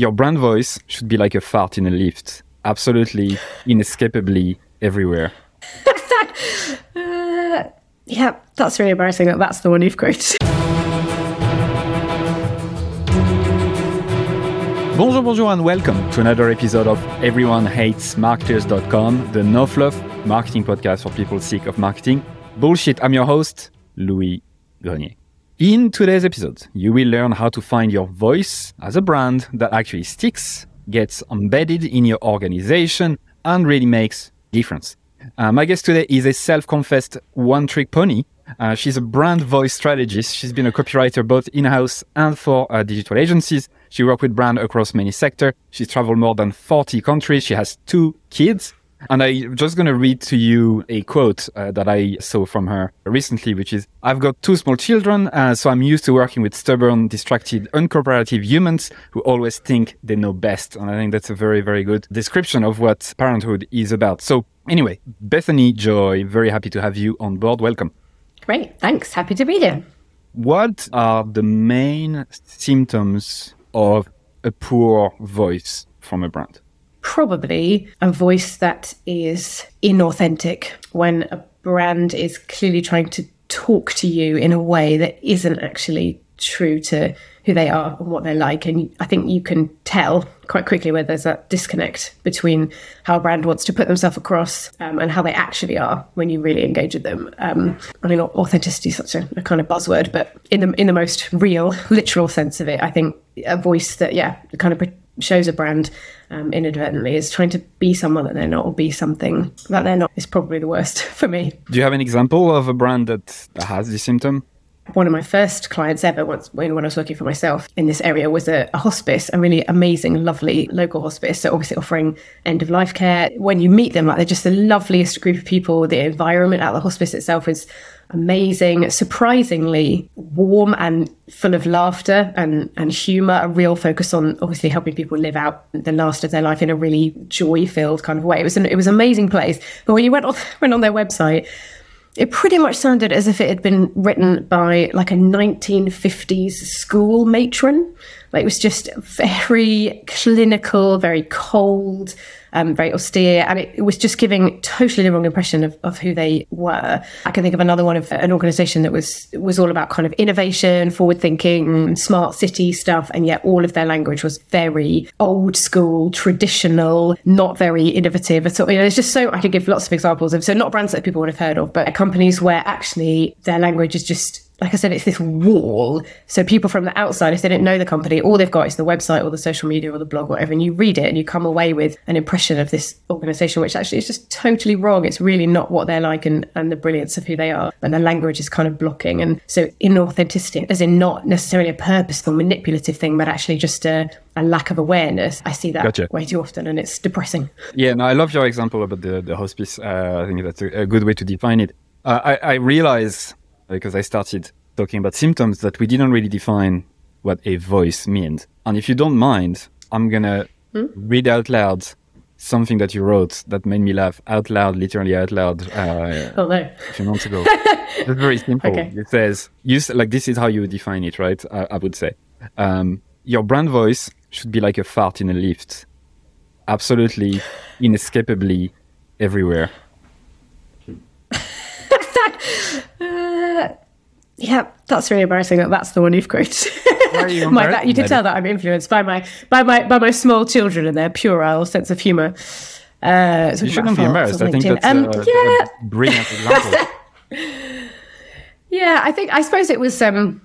Your brand voice should be like a fart in a lift, absolutely, inescapably everywhere. uh, yeah, that's really embarrassing that that's the one you've quoted. Bonjour, bonjour, and welcome to another episode of Everyone Hates Marketers.com, the no fluff marketing podcast for people sick of marketing. Bullshit. I'm your host, Louis Grenier. In today's episode, you will learn how to find your voice as a brand that actually sticks, gets embedded in your organization, and really makes difference. Uh, my guest today is a self-confessed one-trick pony. Uh, she's a brand voice strategist. She's been a copywriter both in-house and for uh, digital agencies. She worked with brand across many sectors. She's traveled more than 40 countries. She has two kids and I'm just going to read to you a quote uh, that I saw from her recently, which is I've got two small children, uh, so I'm used to working with stubborn, distracted, uncooperative humans who always think they know best. And I think that's a very, very good description of what parenthood is about. So, anyway, Bethany Joy, very happy to have you on board. Welcome. Great. Thanks. Happy to be here. What are the main symptoms of a poor voice from a brand? Probably a voice that is inauthentic when a brand is clearly trying to talk to you in a way that isn't actually true to who they are and what they're like. And I think you can tell quite quickly where there's that disconnect between how a brand wants to put themselves across um, and how they actually are when you really engage with them. Um, I mean, authenticity is such a, a, kind of buzzword, but in the in the most real, literal sense of it, I think a voice that yeah, kind of shows a brand um, inadvertently is trying to be someone that they're not or be something that they're not is probably the worst for me. Do you have an example of a brand that has this symptom? One of my first clients ever, once when I was working for myself in this area, was a, a hospice, a really amazing, lovely local hospice. So obviously offering end of life care. When you meet them, like they're just the loveliest group of people. The environment at the hospice itself is amazing, surprisingly warm and full of laughter and, and humor, a real focus on obviously helping people live out the last of their life in a really joy filled kind of way. It was an, it was amazing place. But when you went on, went on their website, it pretty much sounded as if it had been written by like a 1950s school matron. Like it was just very clinical, very cold, um, very austere, and it, it, was just giving totally the wrong impression of, of who they were. I can think of another one of an organization that was was all about kind of innovation, forward thinking, smart city stuff, and yet all of their language was very old school, traditional, not very innovative at all. You know, there's just so I could give lots of examples of so not brands that people would have heard of, but companies where actually their language is just like I said, it's this wall. So people from the outside, if they don't know the company, all they've got is the website or the social media or the blog, or whatever, and you read it and you come away with an impression of this organization, which actually is just totally wrong. It's really not what they're like and, and the brilliance of who they are. And the language is kind of blocking. And so inauthenticity, as in not necessarily a purposeful, manipulative thing, but actually just a, a lack of awareness. I see that gotcha. way too often and it's depressing. Yeah, no, I love your example about the, the hospice. Uh, I think that's a, a, good way to define it. Uh, I, I realize because I started talking about symptoms that we didn't really define what a voice means. And if you don't mind, I'm gonna hmm? read out loud something that you wrote that made me laugh out loud, literally out loud. Uh, oh no! A few months ago. it's very simple. Okay. It says, "Use like this is how you define it, right?" I, I would say, um, your brand voice should be like a fart in a lift, absolutely, inescapably everywhere. Yeah, that's really embarrassing that that's the one you've quoted. You, my, that, you can tell that I'm influenced by my by my by my small children and their puerile sense of humour. Uh, you shouldn't be embarrassed. I think that's um, a, yeah. a brilliant example. yeah, I think I suppose it was. Um,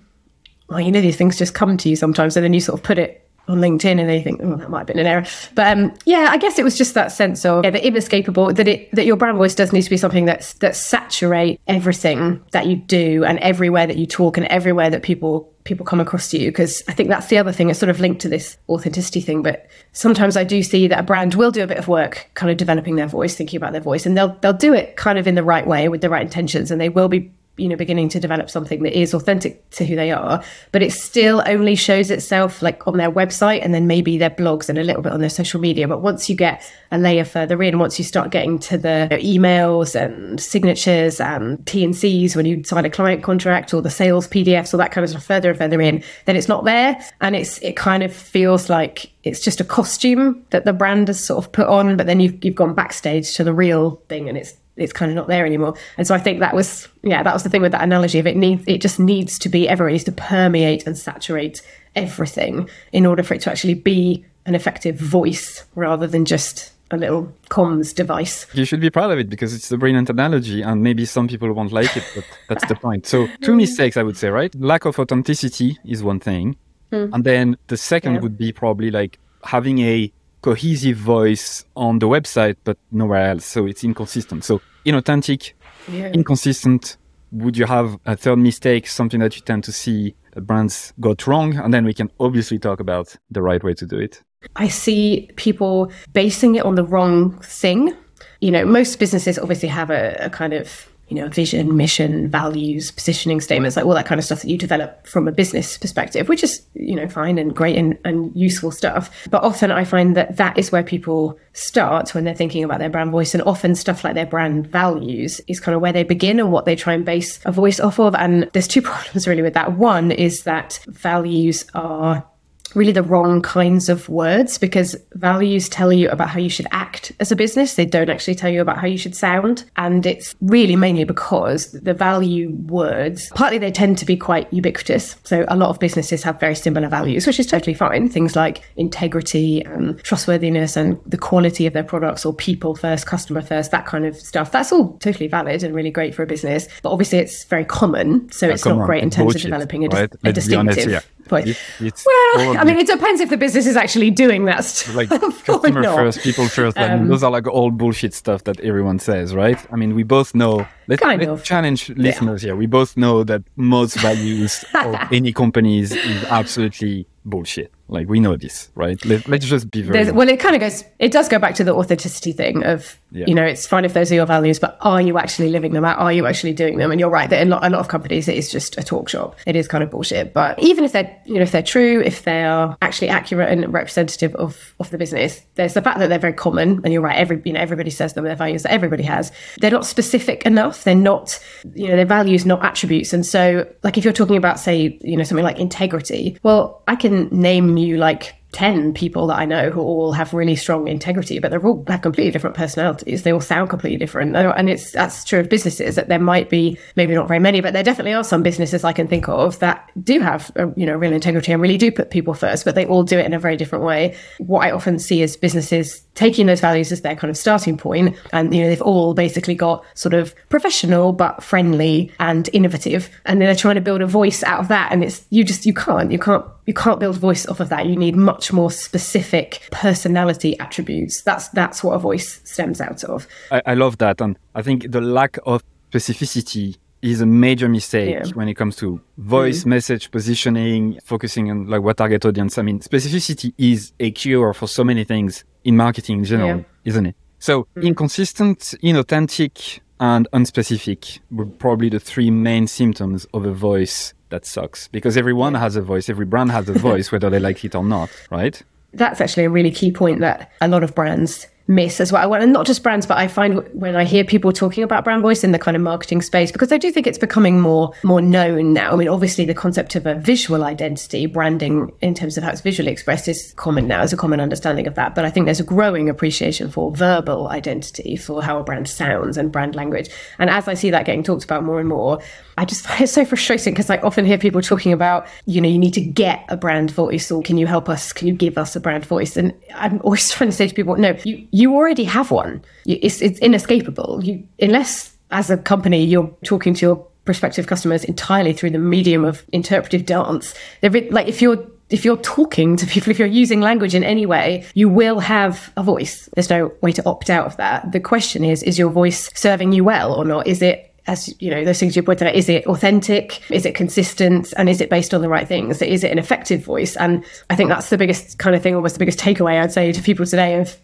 well, you know, these things just come to you sometimes, and then you sort of put it on LinkedIn and they think, oh, that might have been an error. But um, yeah, I guess it was just that sense of yeah, the inescapable that it that your brand voice does need to be something that's that saturate everything that you do and everywhere that you talk and everywhere that people people come across to you. Because I think that's the other thing. It's sort of linked to this authenticity thing. But sometimes I do see that a brand will do a bit of work, kind of developing their voice, thinking about their voice, and they'll they'll do it kind of in the right way with the right intentions, and they will be you know beginning to develop something that is authentic to who they are but it still only shows itself like on their website and then maybe their blogs and a little bit on their social media. But once you get a layer further in once you start getting to the emails and signatures and T&Cs when you sign a client contract or the sales PDFs or that kind of stuff further and further in then it's not there. And it's it kind of feels like it's just a costume that the brand has sort of put on but then you've you've gone backstage to the real thing and it's it's kind of not there anymore. And so I think that was yeah, that was the thing with that analogy of it needs it just needs to be everywhere needs to permeate and saturate everything in order for it to actually be an effective voice rather than just a little comms device. You should be proud of it because it's a brilliant analogy and maybe some people won't like it, but that's the point. So two mistakes I would say, right? Lack of authenticity is one thing. Mm. And then the second yeah. would be probably like having a cohesive voice on the website, but nowhere else. So it's inconsistent. So inauthentic, yeah. inconsistent. Would you have a third mistake, something that you tend to see brands got wrong? And then we can obviously talk about the right way to do it. I see people basing it on the wrong thing. You know, most businesses obviously have a, a kind of you know, vision, mission, values, positioning statements, like all that kind of stuff that you develop from a business perspective, which is, you know, fine and great and, and useful stuff. But often I find that that is where people start when they're thinking about their brand voice. And often stuff like their brand values is kind of where they begin and what they try and base a voice off of. And there's two problems really with that. One is that values are really the wrong kinds of words because values tell you about how you should act as a business. They don't actually tell you about how you should sound. And it's really mainly because the value words, partly they tend to be quite ubiquitous. So a lot of businesses have very similar values, which is totally fine. Things like integrity and trustworthiness and the quality of their products or people first, customer first, that kind of stuff. That's all totally valid and really great for a business. But obviously it's very common. So it's not great in terms of developing a, right? a distinctive. Honest, yeah point. It, it's well, I mean, it depends if the business is actually doing that stuff. Like customer first, people first. Um, those are like all bullshit stuff that everyone says, right? I mean, we both know. Let's, kind let's of. challenge listeners yeah. here. We both know that most values of any companies is absolutely bullshit. Like we know this, right? Let, us just be very. well, it kind of goes. It does go back to the authenticity thing of yeah. you know, it's fine if those are your values, but are you actually living them out? Are you actually doing them? And you're right that in a lot, a lot of companies it is just a talk shop. It is kind of bullshit. But even if they're you know if they're true, if they are actually accurate and representative of of the business, there's the fact that they're very common. And you're right. Every you know everybody says them. Their values that everybody has. They're not specific enough. They're not you know their values, not attributes. And so like if you're talking about say you know something like integrity, well, I can name you like 10 people that I know who all have really strong integrity, but they're all have completely different personalities. They all sound completely different. And it's that's true of businesses that there might be maybe not very many, but there definitely are some businesses I can think of that do have a, you know real integrity and really do put people first, but they all do it in a very different way. What I often see is businesses taking those values as their kind of starting point and you know they've all basically got sort of professional but friendly and innovative and they're trying to build a voice out of that and it's you just you can't you can't you can't build voice off of that. You need much more specific personality attributes. That's that's what a voice stems out of. I, I love that, and I think the lack of specificity is a major mistake yeah. when it comes to voice, mm-hmm. message positioning, focusing on like what target audience. I mean, specificity is a cure for so many things in marketing in general, yeah. isn't it? So mm-hmm. inconsistent, inauthentic, and unspecific were probably the three main symptoms of a voice that sucks because everyone has a voice, every brand has a voice, whether they like it or not, right? That's actually a really key point that a lot of brands miss as well. And not just brands, but I find when I hear people talking about brand voice in the kind of marketing space, because I do think it's becoming more more known now. I mean, obviously the concept of a visual identity, branding in terms of how it's visually expressed is common now, is a common understanding of that. But I think there's a growing appreciation for verbal identity, for how a brand sounds and brand language. And as I see that getting talked about more and more, I just find it so frustrating because I often hear people talking about, you know, you need to get a brand voice or can you help us? Can you give us a brand voice? And I'm always trying to say to people, no, you, you already have one. It's, it's inescapable. You, unless as a company, you're talking to your prospective customers entirely through the medium of interpretive dance. Like, if you're if you're talking to people, if you're using language in any way, you will have a voice. There's no way to opt out of that. The question is, is your voice serving you well or not? Is it as you know, those things you pointed out, is it authentic? Is it consistent? And is it based on the right things? Is it an effective voice? And I think that's the biggest kind of thing, almost the biggest takeaway I'd say to people today of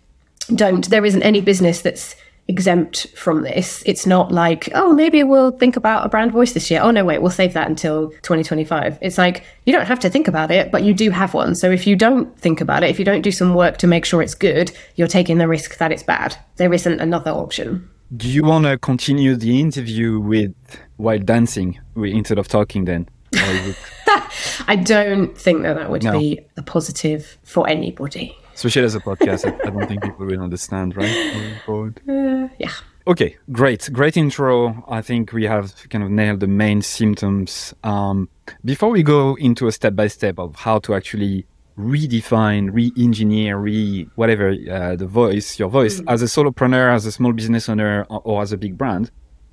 don't, there isn't any business that's exempt from this. It's not like, oh, maybe we'll think about a brand voice this year. Oh, no, wait, we'll save that until 2025. It's like, you don't have to think about it, but you do have one. So if you don't think about it, if you don't do some work to make sure it's good, you're taking the risk that it's bad. There isn't another option. Do you want to continue the interview with while dancing instead of talking then? I don't think that that would no. be a positive for anybody. Especially as a podcast, I don't think people will understand, right? Uh, yeah. Okay, great, great intro. I think we have kind of nailed the main symptoms. Um, before we go into a step by step of how to actually redefine, re-engineer, re whatever uh, the voice, your voice mm. as a solopreneur, as a small business owner, or, or as a big brand,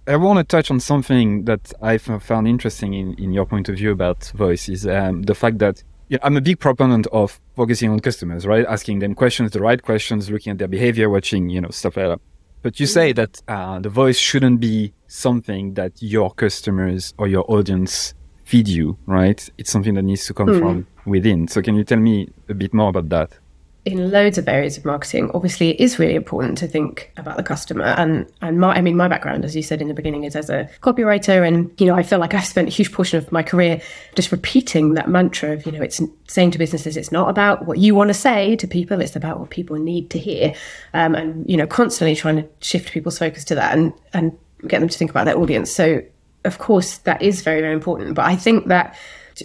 I want to touch on something that I found interesting in, in your point of view about voice is um, the fact that you know, I'm a big proponent of focusing on customers, right? Asking them questions, the right questions, looking at their behavior, watching, you know, stuff like that. But you say that uh, the voice shouldn't be something that your customers or your audience feed you, right? It's something that needs to come mm. from within. So can you tell me a bit more about that? in loads of areas of marketing, obviously it is really important to think about the customer. And and my I mean my background, as you said in the beginning, is as a copywriter. And, you know, I feel like I've spent a huge portion of my career just repeating that mantra of, you know, it's saying to businesses, it's not about what you want to say to people, it's about what people need to hear. Um, and, you know, constantly trying to shift people's focus to that and and get them to think about their audience. So of course that is very, very important. But I think that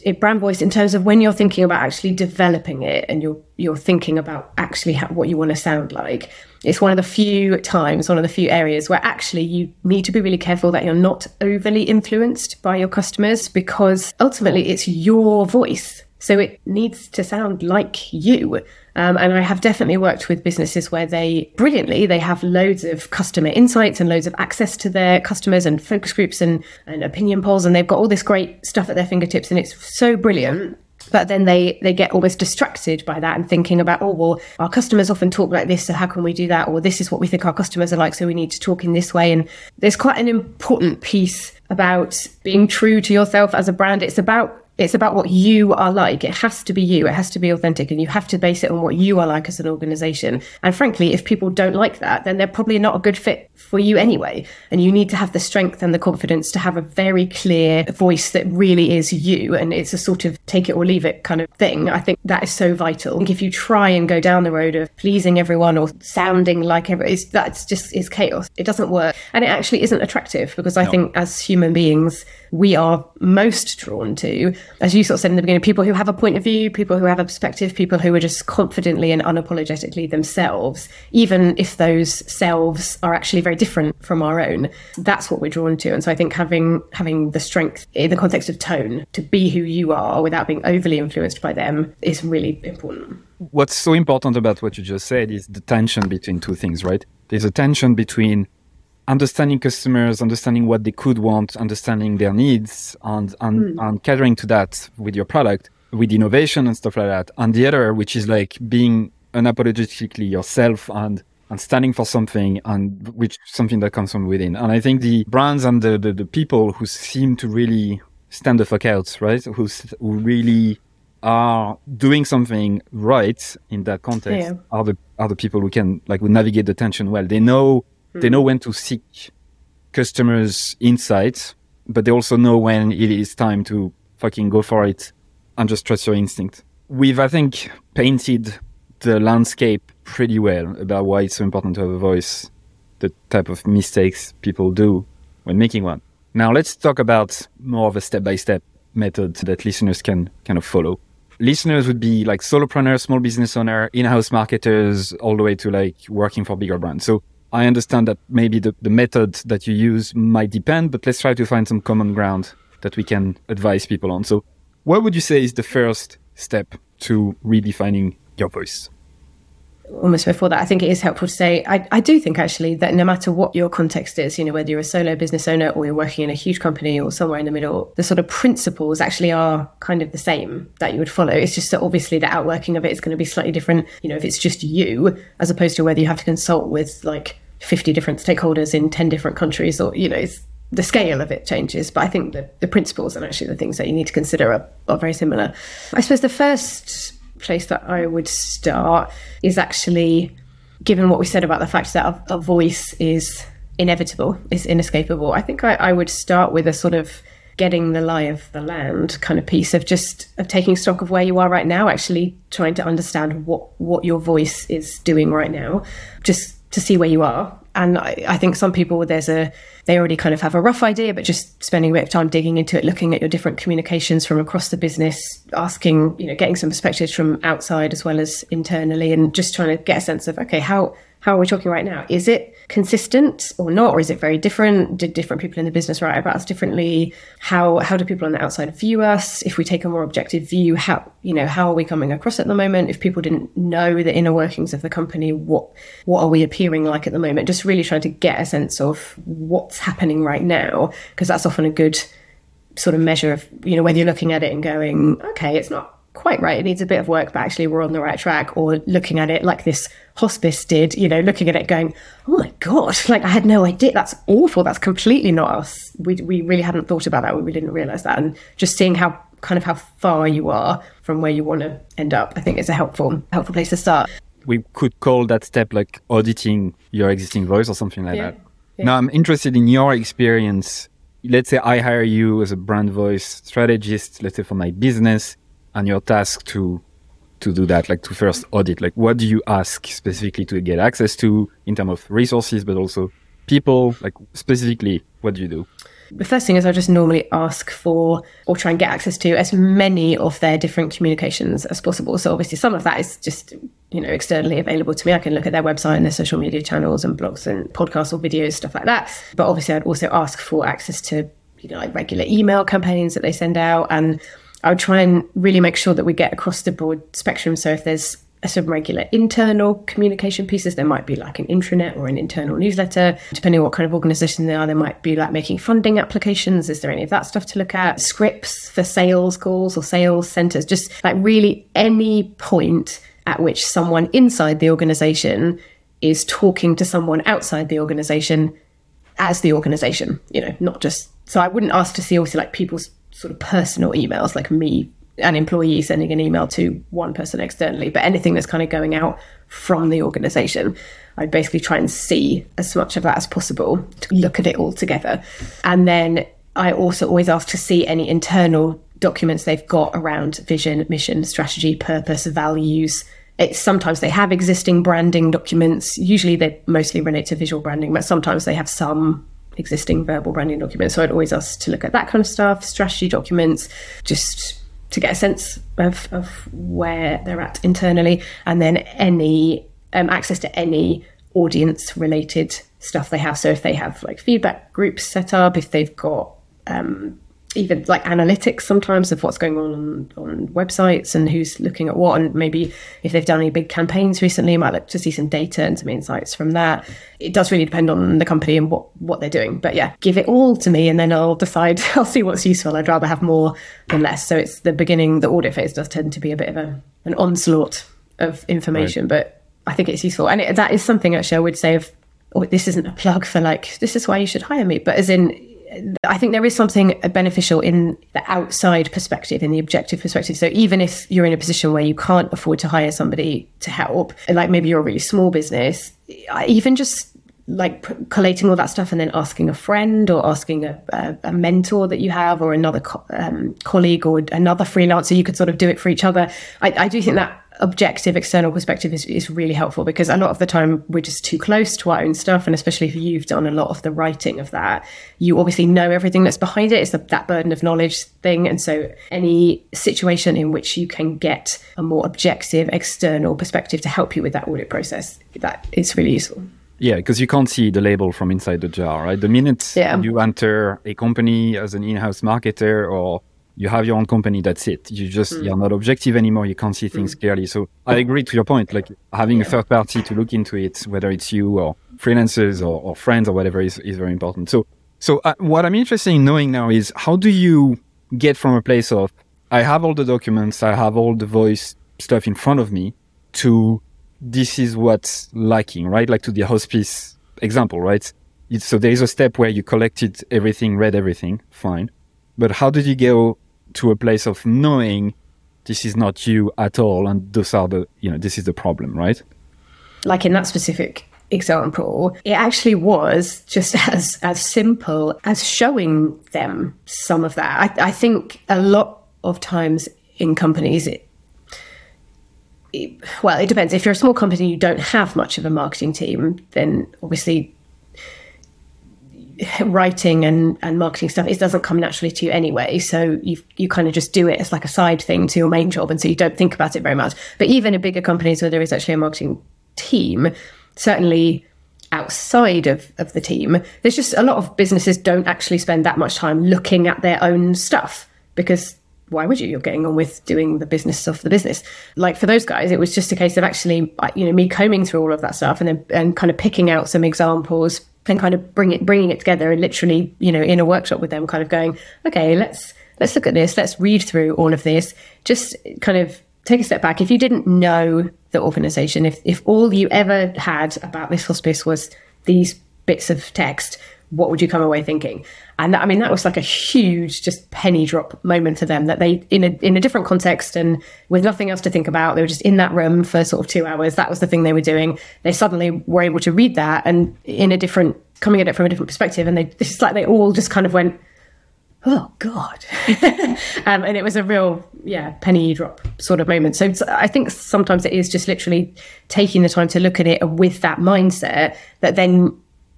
it, brand voice in terms of when you're thinking about actually developing it and you're you're thinking about actually how, what you want to sound like it's one of the few times one of the few areas where actually you need to be really careful that you're not overly influenced by your customers because ultimately it's your voice so it needs to sound like you um, and I have definitely worked with businesses where they brilliantly they have loads of customer insights and loads of access to their customers and focus groups and, and opinion polls, and they've got all this great stuff at their fingertips, and it's so brilliant. But then they they get almost distracted by that and thinking about oh well our customers often talk like this so how can we do that? Or this is what we think our customers are like so we need to talk in this way. And there's quite an important piece about being true to yourself as a brand. It's about it's about what you are like. It has to be you. It has to be authentic and you have to base it on what you are like as an organization. And frankly, if people don't like that, then they're probably not a good fit for you anyway. And you need to have the strength and the confidence to have a very clear voice that really is you. And it's a sort of take it or leave it kind of thing. I think that is so vital. I think if you try and go down the road of pleasing everyone or sounding like everyone, that's just is chaos. It doesn't work. And it actually isn't attractive because I no. think as human beings, we are most drawn to, as you sort of said in the beginning, people who have a point of view, people who have a perspective, people who are just confidently and unapologetically themselves, even if those selves are actually very different from our own. That's what we're drawn to. And so I think having having the strength in the context of tone to be who you are without being overly influenced by them is really important. What's so important about what you just said is the tension between two things, right? There's a tension between understanding customers, understanding what they could want, understanding their needs, and and, mm. and catering to that with your product, with innovation and stuff like that. And the other, which is like being unapologetically yourself and and standing for something and which something that comes from within. And I think the brands and the, the, the people who seem to really stand the fuck out, right? Who, who really are doing something right in that context yeah. are the are the people who can like who navigate the tension well. They know they hmm. know when to seek customers' insights, but they also know when it is time to fucking go for it and just trust your instinct. We've, I think, painted the landscape pretty well about why it's so important to have a voice, the type of mistakes people do when making one. Now let's talk about more of a step-by-step method that listeners can kind of follow. Listeners would be like solopreneurs, small business owner, in-house marketers, all the way to like working for bigger brands. So I understand that maybe the, the method that you use might depend, but let's try to find some common ground that we can advise people on. So, what would you say is the first step to redefining your voice? Almost before that, I think it is helpful to say, I, I, do think actually that no matter what your context is, you know, whether you're a solo business owner or you're working in a huge company or somewhere in the middle, the sort of principles actually are kind of the same that you would follow. It's just that obviously the outworking of it is going to be slightly different, you know, if it's just you, as opposed to whether you have to consult with like 50 different stakeholders in 10 different countries or you know the scale of it changes but i think that the principles and actually the things that you need to consider are, are very similar i suppose the first place that i would start is actually given what we said about the fact that a, a voice is inevitable, is inescapable, I think I, I would start with a sort of getting the lie of the land kind of piece of just of taking stock of where you are right now, actually trying to understand what what your voice is doing right now, just to see where you are. And I, I think some people there's a they already kind of have a rough idea, but just spending a bit of time digging into it, looking at your different communications from across the business, asking, you know, getting some perspectives from outside as well as internally, and just trying to get a sense of okay, how how are we talking right now? Is it consistent or not, or is it very different? Did different people in the business write about us differently? How how do people on the outside view us? If we take a more objective view, how you know how are we coming across at the moment? If people didn't know the inner workings of the company, what what are we appearing like at the moment? Just really trying to get a sense of what's happening right now, because that's often a good sort of measure of you know whether you're looking at it and going, okay, it's not quite right. It needs a bit of work, but actually we're on the right track. Or looking at it like this hospice did, you know, looking at it going, oh my God, like I had no idea. That's awful. That's completely not us. We, we really hadn't thought about that. We didn't realize that. And just seeing how kind of how far you are from where you want to end up, I think is a helpful, helpful place to start. We could call that step like auditing your existing voice or something like yeah. that. Yeah. Now I'm interested in your experience. Let's say I hire you as a brand voice strategist, let's say for my business and your task to to do that like to first audit like what do you ask specifically to get access to in terms of resources but also people like specifically what do you do the first thing is I just normally ask for or try and get access to as many of their different communications as possible. So obviously some of that is just, you know, externally available to me. I can look at their website and their social media channels and blogs and podcasts or videos, stuff like that. But obviously I'd also ask for access to, you know, like regular email campaigns that they send out and I would try and really make sure that we get across the broad spectrum. So if there's some regular internal communication pieces. There might be like an intranet or an internal newsletter. Depending on what kind of organization they are, there might be like making funding applications. Is there any of that stuff to look at? Scripts for sales calls or sales centers, just like really any point at which someone inside the organization is talking to someone outside the organization as the organization, you know, not just. So I wouldn't ask to see obviously like people's sort of personal emails, like me, an employee sending an email to one person externally, but anything that's kind of going out from the organization, I basically try and see as much of that as possible to look at it all together. And then I also always ask to see any internal documents they've got around vision, mission, strategy, purpose, values. It's sometimes they have existing branding documents. Usually they mostly relate to visual branding, but sometimes they have some existing verbal branding documents. So I'd always ask to look at that kind of stuff, strategy documents, just to get a sense of, of where they're at internally, and then any um, access to any audience related stuff they have. So if they have like feedback groups set up, if they've got um, even like analytics sometimes of what's going on, on on websites and who's looking at what. And maybe if they've done any big campaigns recently might look to see some data and some insights from that. It does really depend on the company and what what they're doing. But yeah give it all to me and then i'll decide i'll see what's useful. I'd rather have more than less. So it's the beginning the audit phase does tend to be a bit of a an onslaught of information right. but i think it's useful. And it, that is something actually i would say if oh, this isn't a plug for like this is why you should hire me. But as in I think there is something beneficial in the outside perspective, in the objective perspective. So even if you're in a position where you can't afford to hire somebody to help, like maybe you're a really small business, even just like collating all that stuff and then asking a friend or asking a, a, a mentor that you have or another co- um, colleague or another freelancer, you could sort of do it for each other. I, I do think that objective external perspective is, is really helpful because a lot of the time we're just too close to our own stuff. And especially if you've done a lot of the writing of that you obviously know everything that's behind it. It's the, that burden of knowledge thing. And so any situation in which you can get a more objective external perspective to help you with that audit process that is really useful yeah, because you can't see the label from inside the jar, right? The minute yeah. you enter a company as an in-house marketer or you have your own company that's it you just mm. you're not objective anymore you can't see things mm. clearly so i agree to your point like having yeah. a third party to look into it whether it's you or freelancers or, or friends or whatever is, is very important so so uh, what i'm interested in knowing now is how do you get from a place of i have all the documents i have all the voice stuff in front of me to this is what's lacking right? Like to the hospice example right? It's, so there is a step where you collected everything read everything fine. But how did you go to a place of knowing this is not you at all and those are the you know this is the problem right? Like in that specific example, it actually was just as as simple as showing them some of that. I, I think a lot of times in companies, it, well, it depends. If you're a small company, and you don't have much of a marketing team, then obviously writing and, and marketing stuff it doesn't come naturally to you anyway so you you kind of just do it as like a side thing to your main job and so you don't think about it very much but even in bigger companies where there is actually a marketing team certainly outside of, of the team, there's just a lot of businesses don't actually spend that much time looking at their own stuff because why would you? You're getting on with doing the business of the business. Like for those guys, it was just a case of actually, you know, me combing through all of that stuff and then and kind of picking out some examples and kind of bring it, bringing it together and literally, you know, in a workshop with them, kind of going, okay, let's let's look at this, let's read through all of this, just kind of take a step back. If you didn't know the organization, if, if all you ever had about this hospice was these bits of text, what would you come away thinking? And that, I mean, that was like a huge, just penny drop moment to them that they, in a, in a different context and with nothing else to think about, they were just in that room for sort of two hours. That was the thing they were doing. They suddenly were able to read that and in a different, coming at it from a different perspective. And they, it's like they all just kind of went, oh god um, and it was a real yeah penny drop sort of moment so i think sometimes it is just literally taking the time to look at it with that mindset that then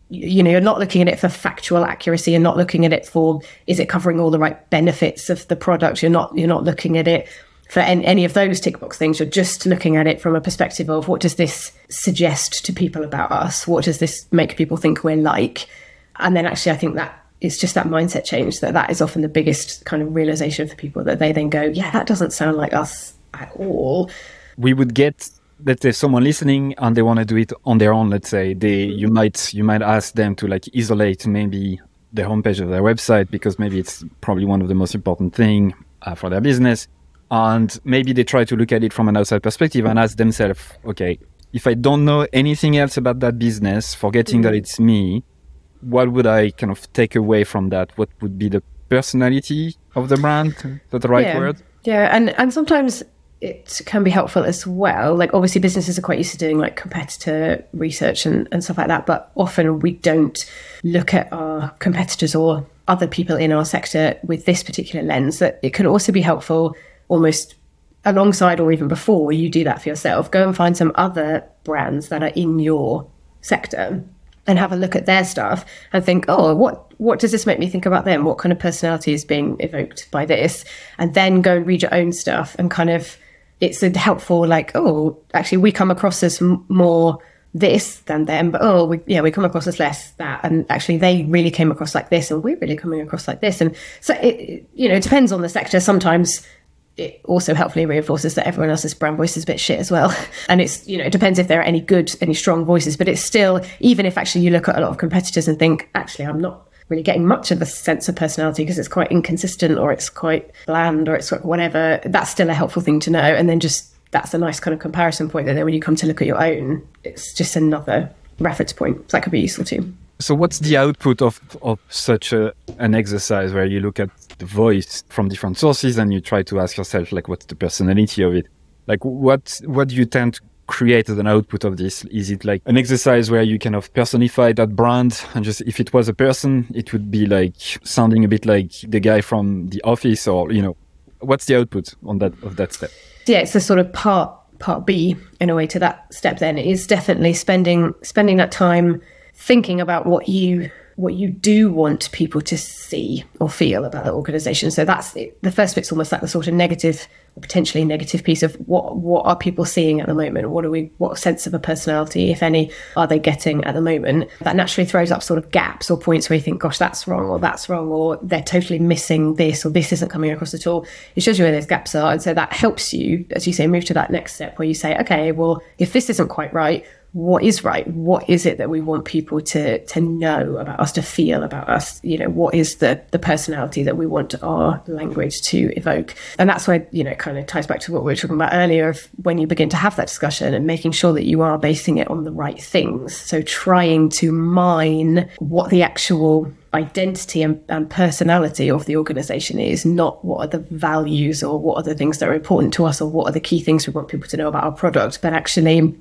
you know you're not looking at it for factual accuracy. And not looking at it for is it covering all the right benefits of the product? You're not you're not looking at it for any, any of those tick box things. You're just looking at it from a perspective of what does this suggest to people about us? What does this make people think we're like? And then actually i think that it's just that mindset change that that is often the biggest kind of realization for people that they then go, yeah, that doesn't sound like us at all. We would get let's say someone listening and they want to do it on their own let's say they you might you might ask them to like isolate maybe the homepage of their website because maybe it's probably one of the most important thing uh, for their business and maybe they try to look at it from an outside perspective and ask themselves okay if i don't know anything else about that business forgetting mm-hmm. that it's me what would I kind of take away from that? What would be the personality of the brand? Is that the right yeah. word? Yeah, and and sometimes it can be helpful as well. Like obviously businesses are quite used to doing like competitor research and, and stuff like that, but often we don't look at our competitors or other people in our sector with this particular lens. That it can also be helpful almost alongside or even before you do that for yourself. Go and find some other brands that are in your sector and have a look at their stuff and think, oh, what what does this make me think about them? What kind of personality is being evoked by this? And then go and read your own stuff and kind of it's a helpful like, oh, actually we come across as more this than them, but oh, we, yeah, we come across as less that, and actually they really came across like this, and we're really coming across like this, and so it, you know, it depends on the sector. Sometimes it also helpfully reinforces that everyone else's brand voice is a bit shit as well. And it's, you know, it depends if there are any good, any strong voices, but it's still, even if actually you look at a lot of competitors and think, actually, I'm not really getting much of a sense of personality because it's quite inconsistent or it's quite bland or it's whatever, that's still a helpful thing to know. And then just that's a nice kind of comparison point that then when you come to look at your own, it's just another reference point. So that could be useful too. So, what's the output of, of such a, an exercise where you look at the voice from different sources and you try to ask yourself, like, what's the personality of it? Like, what what do you tend to create as an output of this? Is it like an exercise where you kind of personify that brand and just if it was a person, it would be like sounding a bit like the guy from The Office, or you know, what's the output on that of that step? Yeah, it's a sort of part part B in a way to that step. Then is definitely spending spending that time thinking about what you what you do want people to see or feel about the organization. So that's it. the first bit's almost like the sort of negative potentially negative piece of what what are people seeing at the moment? What are we what sense of a personality, if any, are they getting at the moment? That naturally throws up sort of gaps or points where you think, gosh, that's wrong or that's wrong or they're totally missing this or this isn't coming across at all. It shows you where those gaps are. And so that helps you, as you say, move to that next step where you say, okay, well, if this isn't quite right, what is right? What is it that we want people to to know about us to feel about us? You know what is the the personality that we want our language to evoke? And that's where you know it kind of ties back to what we were talking about earlier of when you begin to have that discussion and making sure that you are basing it on the right things. So trying to mine what the actual identity and, and, personality of the organization is, not what are the values or what are the things that are important to us or what are the key things we want people to know about our product, but actually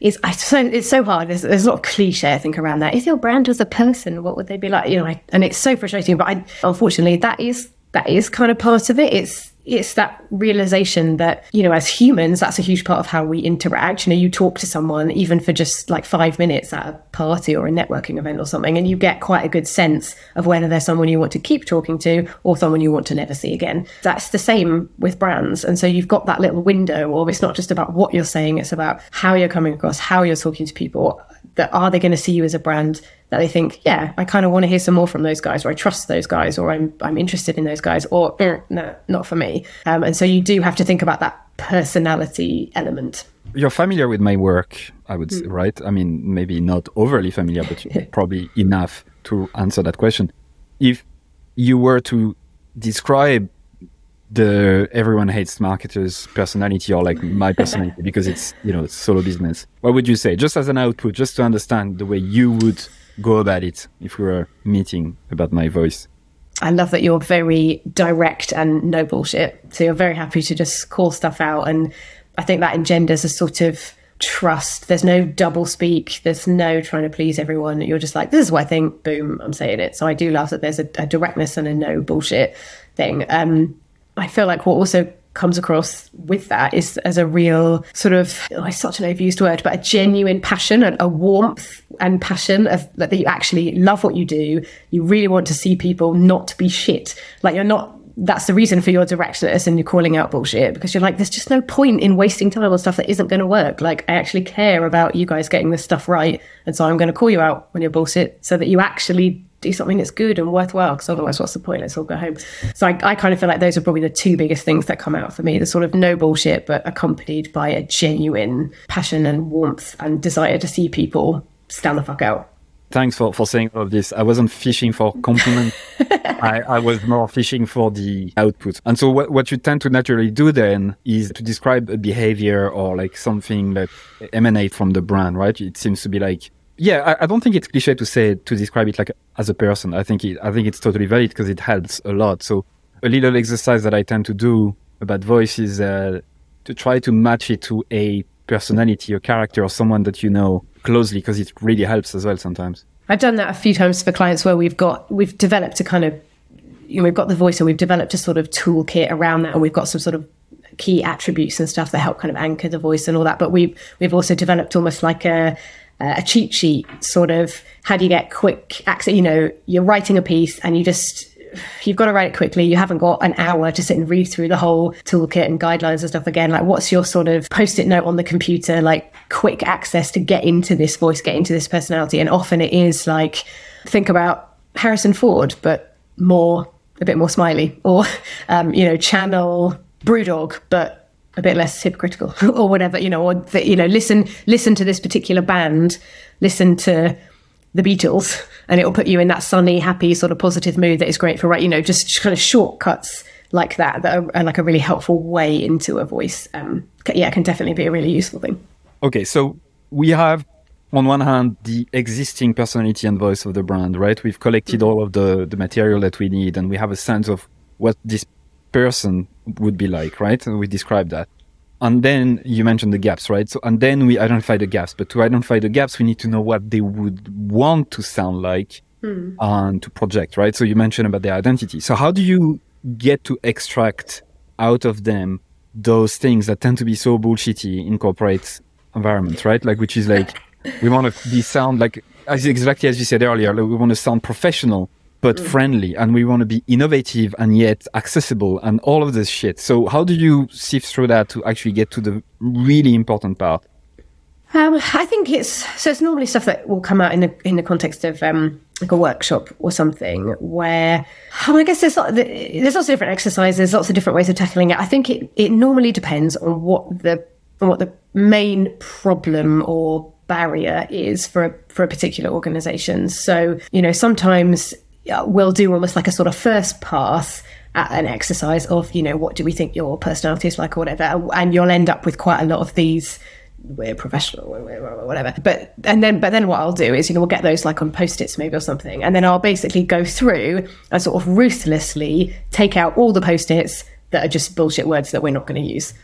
is I so it's so hard. There's, there's a lot of cliche I think around that. If your brand was a person, what would they be like? You know, I, and it's so frustrating. But I, unfortunately, that is that is kind of part of it. It's it's that realization that you know as humans that's a huge part of how we interact. You know you talk to someone even for just like five minutes at a party or a networking event or something and you get quite a good sense of whether they're someone you want to keep talking to or someone you want to never see again. That's the same with brands. And so you've got that little window or it's not just about what you're saying it's about how you're coming across how you're talking to people that are they going to see you as a brand that they think, yeah, I kind of want to hear some more from those guys, or I trust those guys, or I'm I'm interested in those guys, or eh, no, not for me. Um, and so you do have to think about that personality element. You're familiar with my work, I would mm. say, right? I mean, maybe not overly familiar, but probably enough to answer that question. If you were to describe the everyone hates marketers personality or like my personality because it's you know it's solo business what would you say just as an output just to understand the way you would go about it if we were meeting about my voice I love that you're very direct and no bullshit. So you're very happy to just call stuff out. And I think that engenders a sort of trust. There's no double speak. There's no trying to please everyone. You're just like, this is what I think. Boom, I'm saying it. So I do love that there's a, a directness and a no bullshit thing. Um, I feel like what also comes across with that is as a real sort of oh, it's such an overused word, but a genuine passion and a warmth and passion of that you actually love what you do. You really want to see people not be shit. Like you're not that's the reason for your directness and you're calling out bullshit because you're like, there's just no point in wasting time on stuff that isn't going to work. Like, I actually care about you guys getting this stuff right. And so I'm going to call you out when you're bullshit so that you actually do something that's good and worthwhile because otherwise what's the point let's all go home so I, I, kind of feel like those are probably the two biggest things that come out for me the sort of no bullshit but accompanied by a genuine passion and warmth and desire to see people stand the fuck out thanks for, for saying all of this. I wasn't fishing for compliments. I, I, was more fishing for the output. And so what, what you tend to naturally do then is to describe a behavior or like something that emanate from the brand, right? It seems to be like yeah, I, I, don't think it's cliche to say to describe it like as a person. I think it, I think it's totally valid because it helps a lot. So a little exercise that I tend to do about voice is uh, to try to match it to a personality or character or someone that you know closely because it really helps as well sometimes. I've done that a few times for clients where we've got we've developed a kind of you know we've got the voice and we've developed a sort of toolkit around that and we've got some sort of key attributes and stuff that help kind of anchor the voice and all that. But we've we've also developed almost like a uh, a cheat sheet, sort of how do you get quick access? You know, you're writing a piece and you just you've got to write it quickly. You haven't got an hour to sit and read through the whole toolkit and guidelines and stuff again. Like, what's your sort of post it note on the computer, like quick access to get into this voice, get into this personality? And often it is like, think about Harrison Ford, but more, a bit more smiley, or, um, you know, channel Brewdog, but a bit less hypocritical or whatever, you know, or the, you know, listen listen to this particular band, listen to the Beatles, and it will put you in that sunny, happy, sort of positive mood that is great for right, you know, just kind of shortcuts like that that are, are like a really helpful way into a voice. Um, yeah, can definitely be a really useful thing. Okay, so we have on one hand the existing personality and voice of the brand, right? We've collected mm-hmm. all of the the material that we need, and we have a sense of what this person would be like, right? And we describe that. And then you mentioned the gaps, right? So, and then we identify the gaps. But to identify the gaps, we need to know what they would want to sound like hmm. and to project, right? So you mentioned about their identity. So how do you get to extract out of them those things that tend to be so bullshitty in corporate environments, right? Like, which is like, we want to be sound like, as exactly as you said earlier, like we want to sound professional but mm. friendly and we want to be innovative and yet accessible and all of this shit. So how do you sift through that to actually get to the really important part? Um, I think it's so. It's normally stuff that will come out in the in the context of um, like a workshop or something. Where um, I guess there's there's lots of different exercises, lots of different ways of tackling it. I think it it normally depends on what the on what the main problem or barrier is for a, for a particular organization. So you know sometimes we'll do almost like a sort of first pass at an exercise of, you know, what do we think your personality is like or whatever. And you'll end up with quite a lot of these we're professional or whatever but and then but then what i'll do is you know we'll get those like on post-its maybe or something and then i'll basically go through and sort of ruthlessly take out all the post-its that are just bullshit words that we're not going to use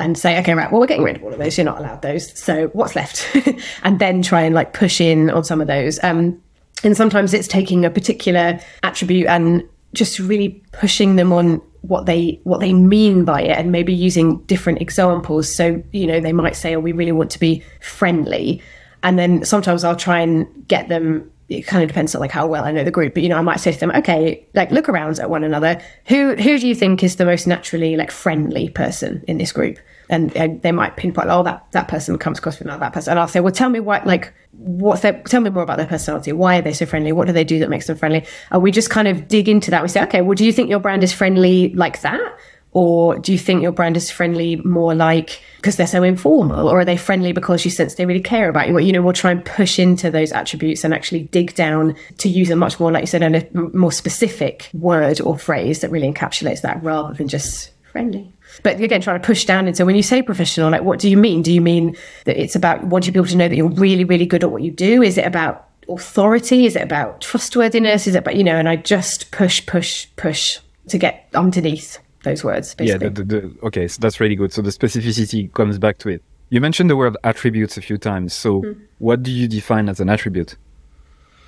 and say, okay, right, well, we're getting rid of all of those. You're not allowed those. So what's left? and then try and like push in on some of those. Um, and sometimes it's taking a particular attribute and just really pushing them on what they what they mean by it and maybe using different examples. So you know they might say oh we really want to be friendly. And then sometimes i'll try and get them it kind of depends on like how well I know the group, but you know, I might say to them, okay, like look around at one another. Who who do you think is the most naturally like friendly person in this group? And, and they might pinpoint, oh, that that person comes across with that person. And I'll say, well, tell me what like what's their tell me more about their personality. Why are they so friendly? What do they do that makes them friendly? And we just kind of dig into that. We say, okay, well, do you think your brand is friendly like that? Or do you think your brand is friendly more like because they're so informal? Or are they friendly because you sense they really care about you? You know, we'll try and push into those attributes and actually dig down to use a much more, like you said, a more specific word or phrase that really encapsulates that rather than just friendly. But again, trying to push down into when you say professional, like what do you mean? Do you mean that it's about wanting people to know that you're really, really good at what you do? Is it about authority? Is it about trustworthiness? Is it about, you know, and I just push, push, push to get underneath those words. Basically. Yeah. The, the, the, okay. So that's really good. So the specificity comes back to it. You mentioned the word attributes a few times. So mm. what do you define as an attribute?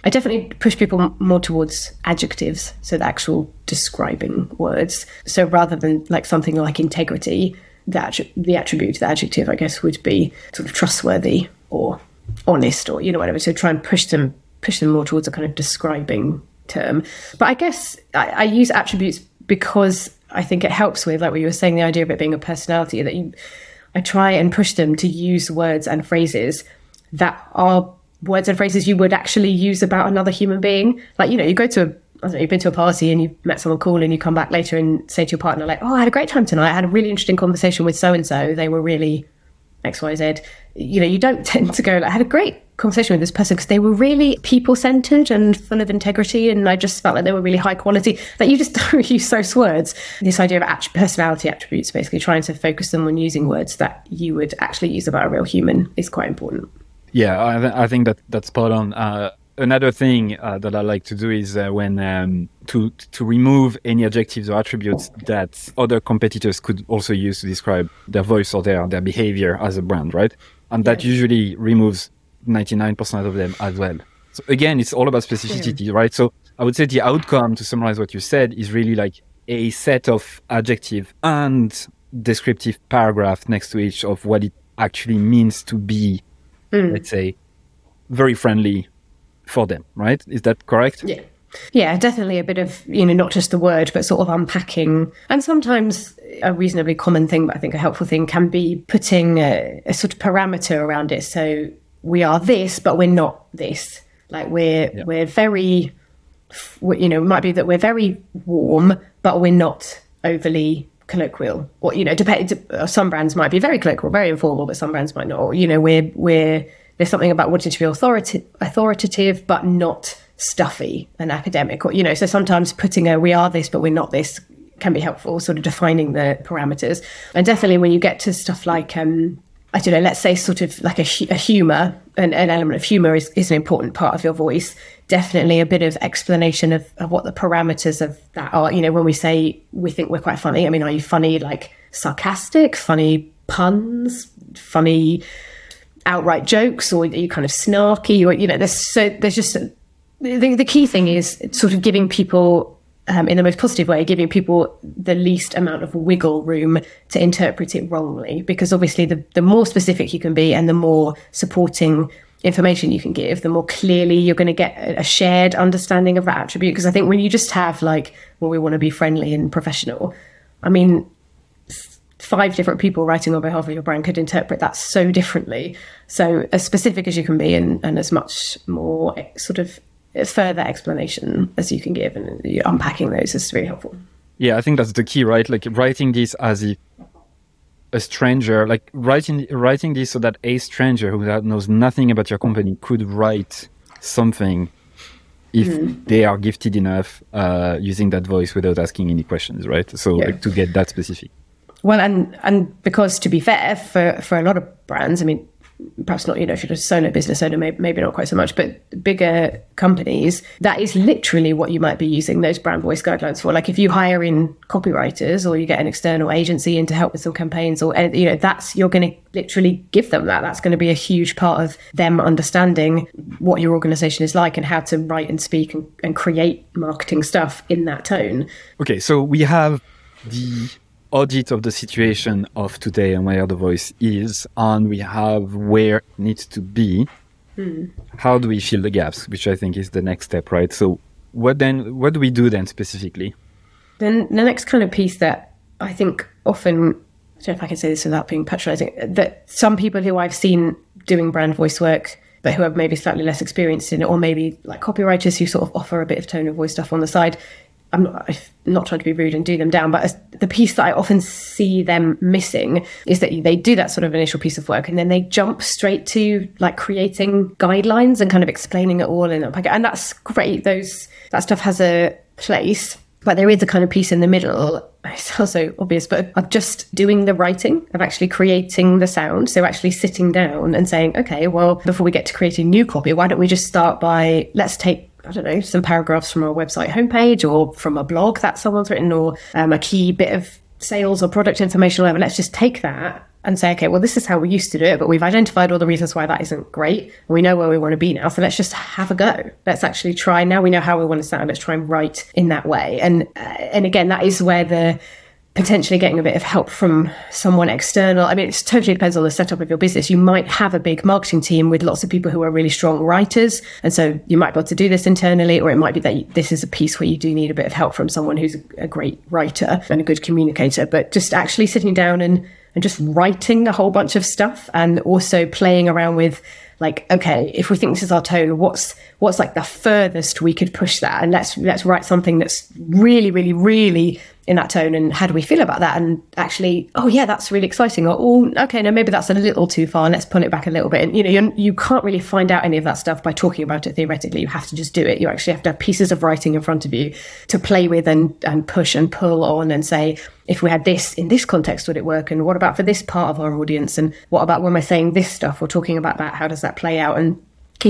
I definitely push people more towards adjectives, so the actual describing words. So rather than like something like integrity, the, the attribute, the adjective, I guess, would be sort of trustworthy or honest or you know whatever. So try and push them push them more towards a kind of describing term. But I guess I, I use attributes because I think it helps with, like what you were saying, the idea of it being a personality that you, I try and push them to use words and phrases that are words and phrases you would actually use about another human being. Like, you know, you go to a, I don't know, you've been to a party and you've met someone cool and you come back later and say to your partner, like, oh, I had a great time tonight. I had a really interesting conversation with so and so. They were really XYZ. You know, you don't tend to go, like, I had a great conversation with this person because they were really people centered and full of integrity. And I just felt like they were really high quality. That you just don't use those words. This idea of personality attributes, basically trying to focus them on using words that you would actually use about a real human is quite important. Yeah, I, th- I think that that's spot on. Uh, another thing uh, that I like to do is uh, when um, to to remove any adjectives or attributes that other competitors could also use to describe their voice or their their behavior as a brand, right? And that usually removes 99% of them as well. So again, it's all about specificity, right? So I would say the outcome, to summarize what you said, is really like a set of adjective and descriptive paragraph next to each of what it actually means to be, mm. let's say, very friendly for them, right? Is that correct? Yeah. Yeah, definitely a bit of, you know, not just the word, but sort of unpacking. And sometimes a reasonably common thing, but I think a helpful thing can be putting a, a sort of parameter around it. So we are this, but we're not this. Like we're yeah. we're very, you know, it might be that we're very warm, but we're not overly colloquial. Or you know, depend. Some brands might be very colloquial, very informal, but some brands might not. Or, you know, we're we're there's something about wanting to be authoritative, authoritative, but not stuffy and academic. Or you know, so sometimes putting a "we are this, but we're not this" can be helpful, sort of defining the parameters. And definitely when you get to stuff like um, I don't know, let's say sort of like a, a humour, an, an, element of humour is, is an important part of your voice. Definitely a bit of explanation of, of what the parameters of that are. You know, when we say we think we're quite funny, I mean, are you funny like sarcastic, funny puns, funny outright jokes, or are you kind of snarky? Or, you know, there's so, there's just, the key thing is sort of giving people um, in the most positive way, giving people the least amount of wiggle room to interpret it wrongly. Because obviously, the, the more specific you can be and the more supporting information you can give, the more clearly you're going to get a shared understanding of that attribute. Because I think when you just have, like, well, we want to be friendly and professional, I mean, five different people writing on behalf of your brand could interpret that so differently. So, as specific as you can be and, and as much more sort of further explanation as you can give, and unpacking those is very helpful. Yeah, I think that's the key, right? Like writing this as if a stranger, like writing writing this so that a stranger who knows nothing about your company could write something if mm. they are gifted enough uh, using that voice without asking any questions, right? So yeah. like, to get that specific. Well, and and because to be fair, for for a lot of brands, I mean, perhaps not, you know, if you're a solo business owner, maybe, maybe not quite so much, but bigger companies, that is literally what you might be using those brand voice guidelines for. Like if you hire in copywriters or you get an external agency in to help with some campaigns or, eh, you know, that's, you're going to literally give them that. That's going to be a huge part of them understanding what your organization is like and how to write and speak and, and create marketing stuff in that tone. Okay. So we have the audit of the situation of today and where the voice is, and we have where it needs to be. Hmm. How do we fill the gaps? Which I think is the next step, right? So, what then? What do we do then specifically? Then the next kind of piece that I think often, I don't know if I can say this without being patronizing, that some people who I've seen doing brand voice work but who are maybe slightly less experienced in it, or maybe like copywriters who sort of offer a bit of tone of voice stuff on the side, I'm not, I'm not trying to be rude and do them down, but the piece that I often see them missing is that they do that sort of initial piece of work and then they jump straight to like creating guidelines and kind of explaining it all in a packet. And that's great. Those that stuff has a place, but there is a kind of piece in the middle. It's also obvious, but of just doing the writing, of actually creating the sound. So actually sitting down and saying, okay, well, before we get to creating new copy, why don't we just start by let's take I don't know, some paragraphs from a website homepage or from a blog that someone's written or um, a key bit of sales or product information or whatever. Let's just take that and say, okay, well, this is how we used to do it, but we've identified all the reasons why that isn't great. We know where we want to be now. So let's just have a go. Let's actually try. Now we know how we want to sound. Let's try and write in that way. And, uh, and again, that is where the, potentially getting a bit of help from someone external. I mean, it totally depends on the setup of your business. You might have a big marketing team with lots of people who are really strong writers. And so you might be able to do this internally, or it might be that this is a piece where you do need a bit of help from someone who's a great writer and a good communicator. But just actually sitting down and, and just writing a whole bunch of stuff and also playing around with like okay if we think this is our tone what's what's like the furthest we could push that? And let's let's write something that's really really really in that tone and how do we feel about that? And actually oh yeah that's really exciting. Or oh okay no maybe that's a little too far. Let's pull it back a little bit. And you know you're, you can not really find out any of that stuff by talking about it theoretically. You have to just do it. You actually have to have pieces of writing in front of you to play with and and push and pull on and say if we had this in this context would it work? And what about for this part of our audience? And what about when we're saying this stuff or talking about that? How does that play out? And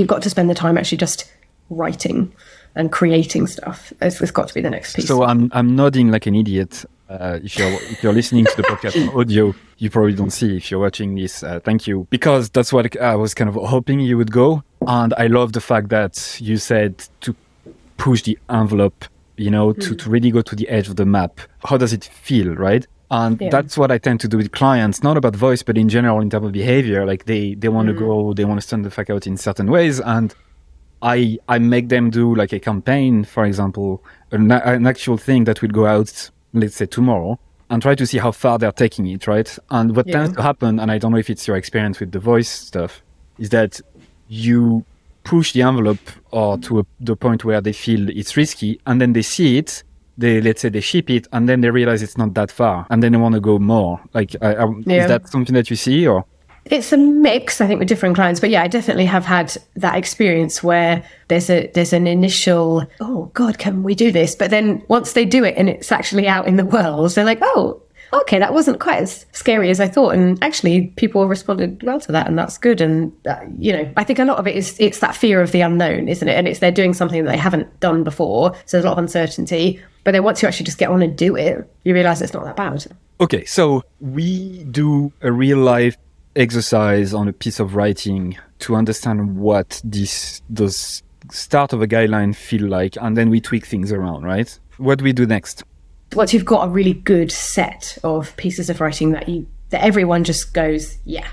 you've got to spend the time actually just writing and creating stuff. It's, it's got to be the next piece. So I'm I'm nodding like an idiot. Uh, if you're if you're listening to the podcast on audio, you probably don't see. If you're watching this, uh, thank you because that's what I was kind of hoping you would go. And I love the fact that you said to push the envelope. You know, mm. to, to really go to the edge of the map. How does it feel, right? And yeah. that's what I tend to do with clients, not about voice, but in general in terms of behavior. Like they they want to mm. go, they want to stand the fuck out in certain ways, and I I make them do like a campaign, for example, an, an actual thing that will go out, let's say tomorrow, and try to see how far they're taking it, right? And what yeah. tends to happen, and I don't know if it's your experience with the voice stuff, is that you push the envelope or to a, the point where they feel it's risky, and then they see it. They let's say they ship it, and then they realize it's not that far, and then they want to go more. Like, I, I, yeah. is that something that you see, or? it's a mix i think with different clients but yeah i definitely have had that experience where there's a there's an initial oh god can we do this but then once they do it and it's actually out in the world they're like oh okay that wasn't quite as scary as i thought and actually people responded well to that and that's good and uh, you know i think a lot of it is it's that fear of the unknown isn't it and it's they're doing something that they haven't done before so there's a lot of uncertainty but then once you actually just get on and do it you realize it's not that bad. Okay so we do a real life exercise on a piece of writing to understand what this does start of a guideline feel like and then we tweak things around right? What do we do next? Once you've got a really good set of pieces of writing that you that everyone just goes yeah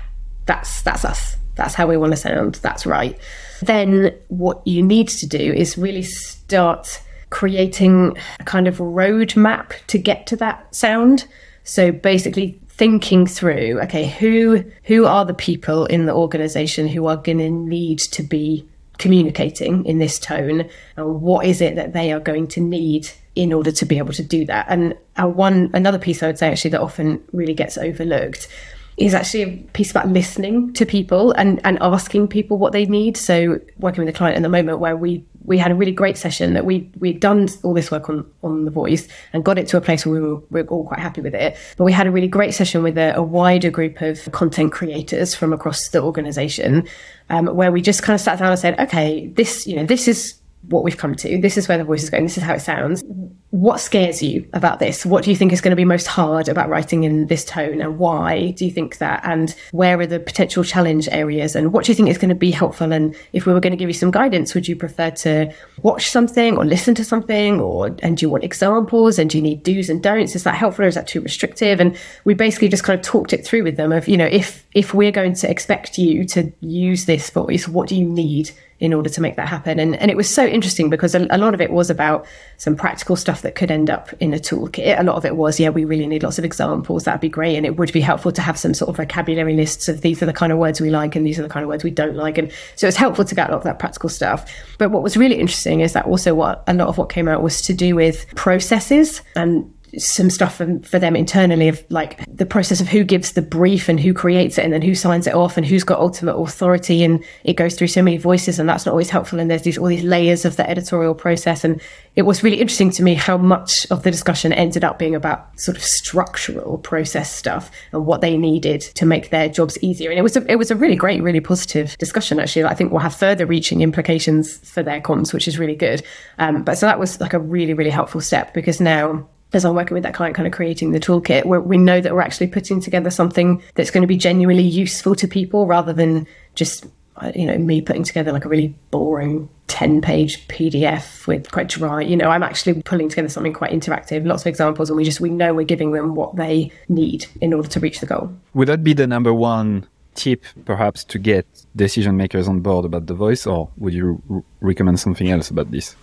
that's that's us. That's how we want to sound. That's right. Then what you need to do is really start creating a kind of roadmap to get to that sound. So basically thinking through okay who who are the people in the organization who are going to need to be communicating in this tone? And what is it that they are going to need in order to be able to do that? And one another piece i would say actually that often really gets overlooked is actually a piece about listening to people and, and asking people what they need. So working with a client in the moment where we we had a really great session that we we'd done all this work on on the voice and got it to a place where we were, we were all quite happy with it. But we had a really great session with a, a wider group of content creators from across the organization, um, where we just kind of sat down and said, okay, this you know this is what we've come to. This is where the voice is going. This is how it sounds. What scares you about this? What do you think is going to be most hard about writing in this tone and why do you think that? And where are the potential challenge areas? And what do you think is going to be helpful? And if we were going to give you some guidance, would you prefer to watch something or listen to something? Or, and do you want examples? And do you need do's and don'ts? Is that helpful or is that too restrictive? And we basically just kind of talked it through with them of, you know, if, if we're going to expect you to use this voice, what do you need in order to make that happen. And, and it was so interesting because a, a, lot of it was about some practical stuff that could end up in a toolkit. A lot of it was, yeah, we really need lots of examples. That'd be great. And it would be helpful to have some sort of vocabulary lists of these are the kind of words we like and these are the kind of words we don't like. And so it's helpful to get a lot of that practical stuff. But what was really interesting is that also what a lot of what came out was to do with processes and some stuff for, them internally of like the process of who gives the brief and who creates it and then who signs it off and who's got ultimate authority and it goes through so many voices and that's not always helpful and there's these all these layers of the editorial process and it was really interesting to me how much of the discussion ended up being about sort of structural process stuff and what they needed to make their jobs easier. And it was a, it was a really great really positive discussion actually. I think will have further reaching implications for their comms which is really good. Um, but so that was like a really really helpful step because now as I'm working with that client, kind of creating the toolkit, where we know that we're actually putting together something that's going to be genuinely useful to people rather than just, uh, you know, me putting together like a really boring 10 page PDF with quite dry, you know, I'm actually pulling together something quite interactive, lots of examples, and we just, we know we're giving them what they need in order to reach the goal. Would that be the number one tip perhaps to get decision makers on board about the voice, or would you r- recommend something else about this?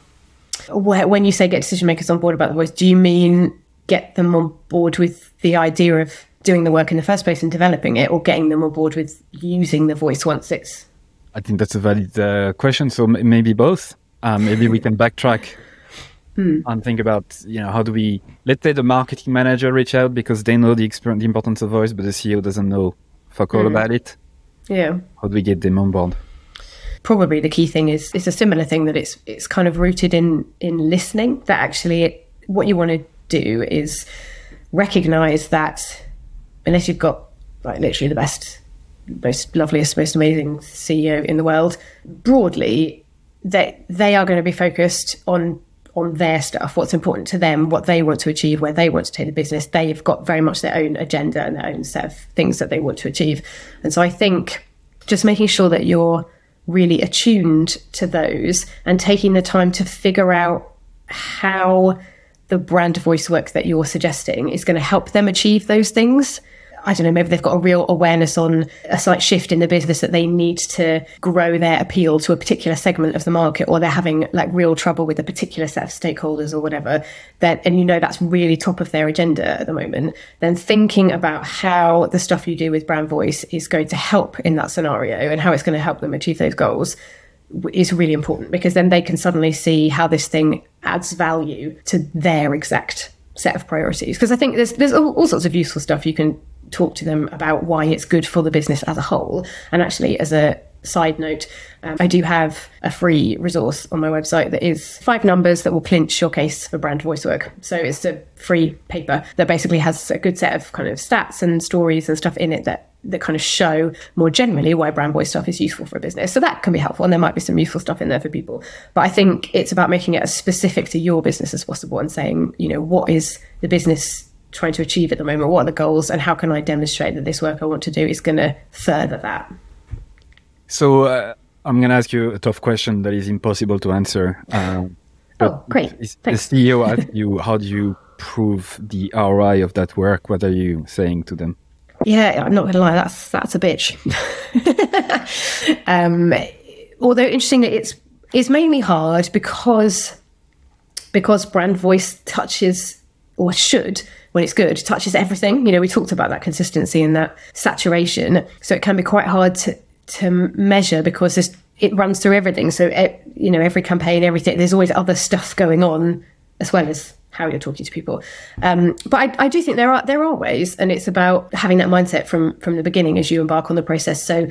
When you say get decision makers on board about the voice, do you mean get them on board with the idea of doing the work in the first place and developing it, or getting them on board with using the voice once it's? I think that's a valid uh, question. So m- maybe both. Um, maybe we can backtrack hmm. and think about you know how do we let's say the marketing manager reach out because they know the the importance of voice, but the CEO doesn't know fuck all hmm. about it. Yeah. How do we get them on board? Probably the key thing is it's a similar thing that it's it's kind of rooted in in listening that actually it, what you want to do is recognize that unless you've got like literally the best most loveliest most amazing CEO in the world broadly that they are going to be focused on on their stuff, what's important to them, what they want to achieve, where they want to take the business. They've got very much their own agenda and their own set of things that they want to achieve. And so I think just making sure that you're really attuned to those and taking the time to figure out how the brand voice work that you're suggesting is going to help them achieve those things I don't know, maybe they've got a real awareness on a slight shift in the business that they need to grow their appeal to a particular segment of the market, or they're having like real trouble with a particular set of stakeholders or whatever, that and you know that's really top of their agenda at the moment, then thinking about how the stuff you do with brand voice is going to help in that scenario and how it's going to help them achieve those goals is really important because then they can suddenly see how this thing adds value to their exact set of priorities. Because I think there's there's all, all sorts of useful stuff you can talk to them about why it's good for the business as a whole. And actually, as a side note, um, I do have a free resource on my website that is five numbers that will clinch your case for brand voice work. So it's a free paper that basically has a good set of kind of stats and stories and stuff in it that that kind of show more generally why brand voice stuff is useful for a business. So that can be helpful and there might be some useful stuff in there for people. But I think it's about making it as specific to your business as possible and saying, you know, what is the business trying to achieve at the moment? What are the goals, and how can I demonstrate that this work I want to do is going to further that? So uh, I'm going to ask you a tough question that is impossible to answer. Um, oh, great! The CEO asked you, how do you prove the ROI of that work? What are you saying to them? Yeah, I'm not going to lie. That's that's a bitch. um, although interestingly, it's it's mainly hard because because brand voice touches or should when it's good touches everything you know we talked about that consistency and that saturation so it can be quite hard to to measure because it runs through everything so it, you know every campaign everything there's always other stuff going on as well as how you're talking to people. Um, but I, I do think there are there are ways, and it's about having that mindset from from the beginning as you embark on the process. So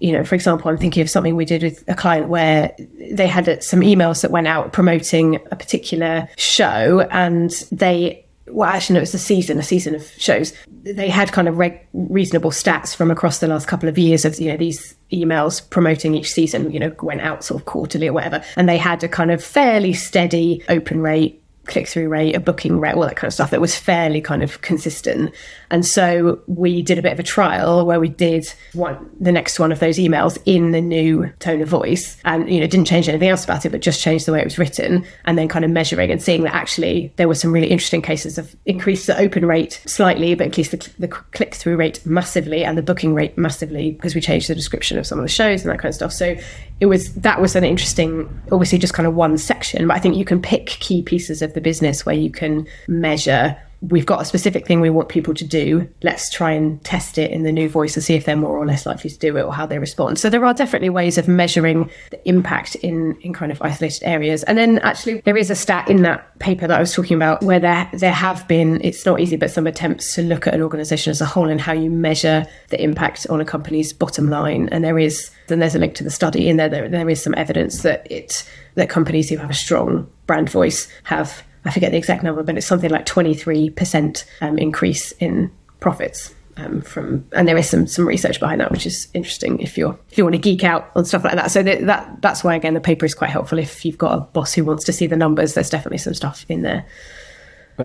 you know, for example, I'm thinking of something we did with a client where they had some emails that went out promoting a particular show and they well, actually, no, it was a season, a season of shows. They had kind of reasonable stats from across the last couple of years of, you know, these emails promoting each season, you know, went out sort of quarterly or whatever. And they had a kind of fairly steady open rate click through rate, a booking rate, all that kind of stuff that was fairly kind of consistent. And so we did a bit of a trial where we did one the next one of those emails in the new tone of voice and you know didn't change anything else about it but just changed the way it was written and then kind of measuring and seeing that actually there were some really interesting cases of increased the open rate slightly but increased the, the click through rate massively and the booking rate massively because we changed the description of some of the shows and that kind of stuff. So it was that was an interesting obviously just kind of one section but I think you can pick key pieces of the business where you can measure we've got a specific thing we want people to do. Let's try and test it in the new voice and see if they're more or less likely to do it or how they respond. So there are definitely ways of measuring the impact in, in kind of isolated areas. And then actually there is a stat in that paper that I was talking about where there there have been, it's not easy, but some attempts to look at an organization as a whole and how you measure the impact on a company's bottom line. And there is then there's a link to the study in there. There, there is some evidence that it that companies who have a strong brand voice have I forget the exact number, but it's something like 23% um, increase in profits. Um, from and there is some some research behind that, which is interesting if you're if you want to geek out on stuff like that. So that, that that's why again the paper is quite helpful if you've got a boss who wants to see the numbers. There's definitely some stuff in there.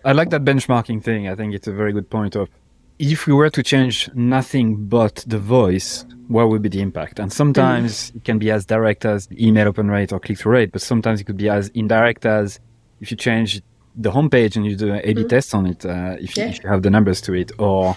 I like that benchmarking thing. I think it's a very good point of if we were to change nothing but the voice, what would be the impact? And sometimes mm. it can be as direct as email open rate or click through rate, but sometimes it could be as indirect as if you change the homepage and you do an A/B mm-hmm. test on it, uh, if, yeah. you, if, you have the numbers to it, or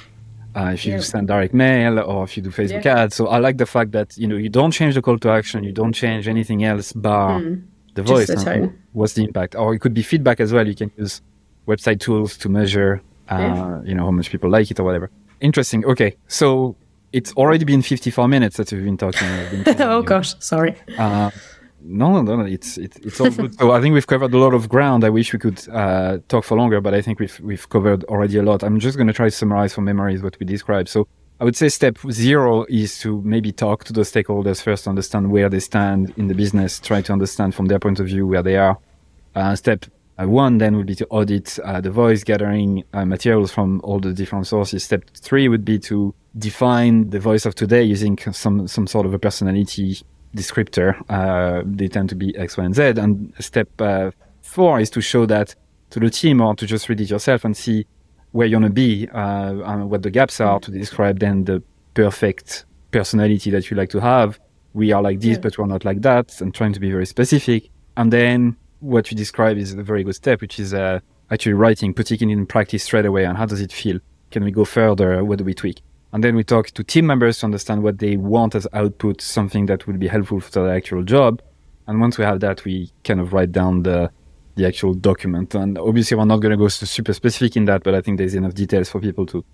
uh, if you yeah. send direct mail, or if you do Facebook yeah. ads. So I like the fact that you know you don't change the call to action, you don't change anything else bar mm. the voice. The what's the impact? Or it could be feedback as well. You can use website tools to measure, uh, you know, how much people like it or whatever. Interesting. Okay, so it's already been 54 minutes that we've been talking. Been talking oh gosh, sorry. No, no, no, it's it's, it's all good. so I think we've covered a lot of ground. I wish we could uh, talk for longer, but I think we've we've covered already a lot. I'm just going to try to summarize from memories what we described. So I would say step zero is to maybe talk to the stakeholders first, understand where they stand in the business, try to understand from their point of view where they are. Uh, step uh, one then would be to audit uh, the voice, gathering uh, materials from all the different sources. Step three would be to define the voice of today using some some sort of a personality descriptor. Uh, they tend to be X, Y, and Z. And step uh, four is to show that to the team or to just read it yourself and see where you want to be uh, and what the gaps are to describe then the perfect personality that you like to have. We are like this, yeah. but we're not like that, and trying to be very specific. And then what you describe is a very good step, which is uh, actually writing, putting it in practice straight away. And how does it feel? Can we go further? What do we tweak? And then we talk to team members to understand what they want as output, something that would be helpful for the actual job. And once we have that, we kind of write down the the actual document. And obviously, we're not going to go super specific in that, but I think there's enough details for people to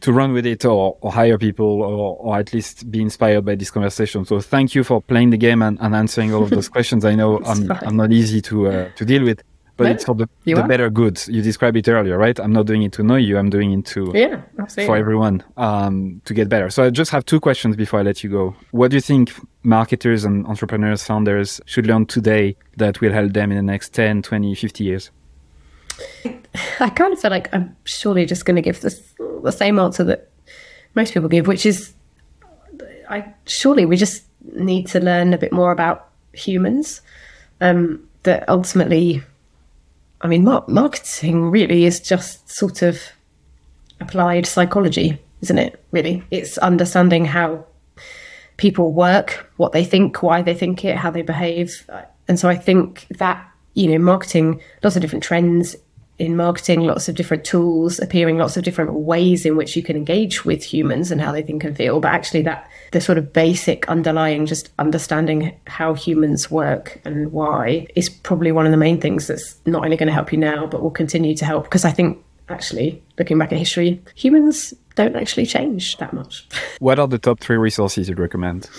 to run with it or, or hire people or, or at least be inspired by this conversation. So thank you for playing the game and, and answering all of those questions. I know I'm, I'm not easy to uh, to deal with but it's for the, the better good. You described it earlier, right? I'm not doing it to know you. I'm doing it to yeah, for everyone um, to get better. So I just have two questions before I let you go. What do you think marketers and entrepreneurs, founders should learn today that will help them in the next 10, 20, 50 years? I kind of feel like I'm surely just going to give this, the same answer that most people give, which is I surely we just need to learn a bit more about humans. Um, that ultimately I mean, mar- marketing really is just sort of applied psychology, isn't it? Really, it's understanding how people work, what they think, why they think it, how they behave. And so I think that, you know, marketing, lots of different trends in marketing, lots of different tools appearing, lots of different ways in which you can engage with humans and how they think and feel. But actually, that the sort of basic underlying, just understanding how humans work and why is probably one of the main things that's not only going to help you now, but will continue to help. Because I think actually, looking back at history, humans don't actually change that much. What are the top three resources you'd recommend?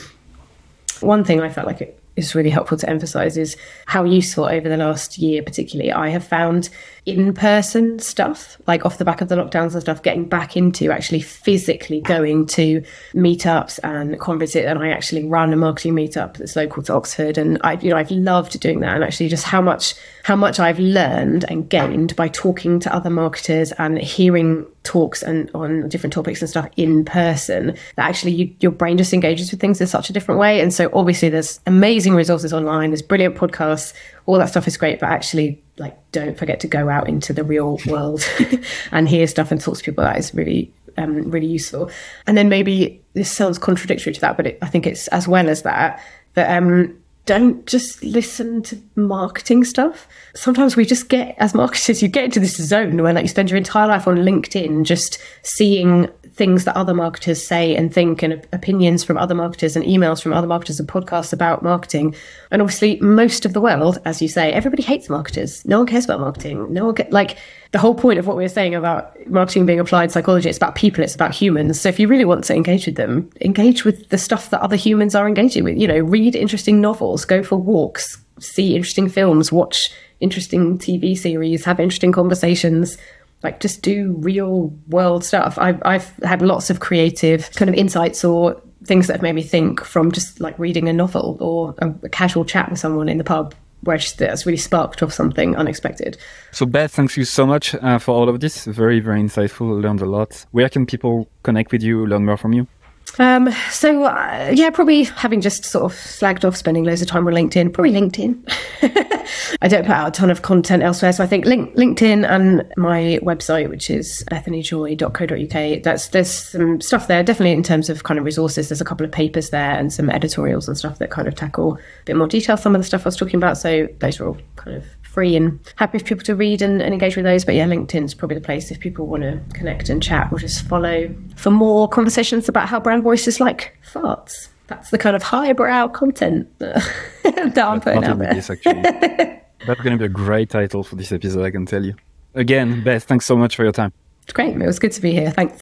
One thing I felt like it is really helpful to emphasize is how useful over the last year, particularly, I have found in person stuff, like off the back of the lockdowns and stuff, getting back into actually physically going to meetups and conferences. And I actually run a marketing meetup that's local to Oxford. And I, you know, I've loved doing that and actually just how much, how much I've learned and gained by talking to other marketers and hearing talks and on different topics and stuff in person that actually you, your brain just engages with things in such a different way. And so obviously there's amazing resources online. There's brilliant podcasts. All that stuff is great, but actually like don't forget to go out into the real world and hear stuff and talk to people. That is really um, really useful. And then maybe this sounds contradictory to that but it, i think it's as well as that that um, don't just listen to marketing stuff. Sometimes we just get, as marketers, you get into this zone where like you spend your entire life on LinkedIn just seeing things that other marketers say and think and opinions from other marketers and emails from other marketers and podcasts about marketing. And obviously, most of the world, as you say, everybody hates marketers. No one cares about marketing. No one get, like the whole point of what we are saying about marketing being applied psychology. It's about people. It's about humans. So if you really want to engage with them, engage with the stuff that other humans are engaging with. You know, read interesting novels, go for walks, see interesting films, watch interesting TV series, have interesting conversations like just do real world stuff. I've, I've had lots of creative kind of insights or things that have made me think from just like reading a novel or a, a casual chat with someone in the pub where that's really sparked off something unexpected. So, Beth, thanks you so much uh, for all of this. Very, very insightful. Learned a lot. Where can people connect with you, learn more from you? Um, so uh, yeah, probably having just sort of flagged off spending loads of time on LinkedIn, probably LinkedIn. I don't put out a ton of content elsewhere, so I think link, LinkedIn and my website, which is bethanyjoy.co.uk. That's there's some stuff there, definitely in terms of kind of resources. There's a couple of papers there and some editorials and stuff that kind of tackle a bit more detail some of the stuff I was talking about. So those are all kind of free and happy for people to read and, and engage with those. But yeah, LinkedIn's probably the place if people want to connect and chat or just follow for more conversations about how brand voice is like farts. That's the kind of highbrow content that I'm putting out there. This, That's going to be a great title for this episode, I can tell you. Again, Beth, thanks so much for your time. It's great. It was good to be here. Thanks.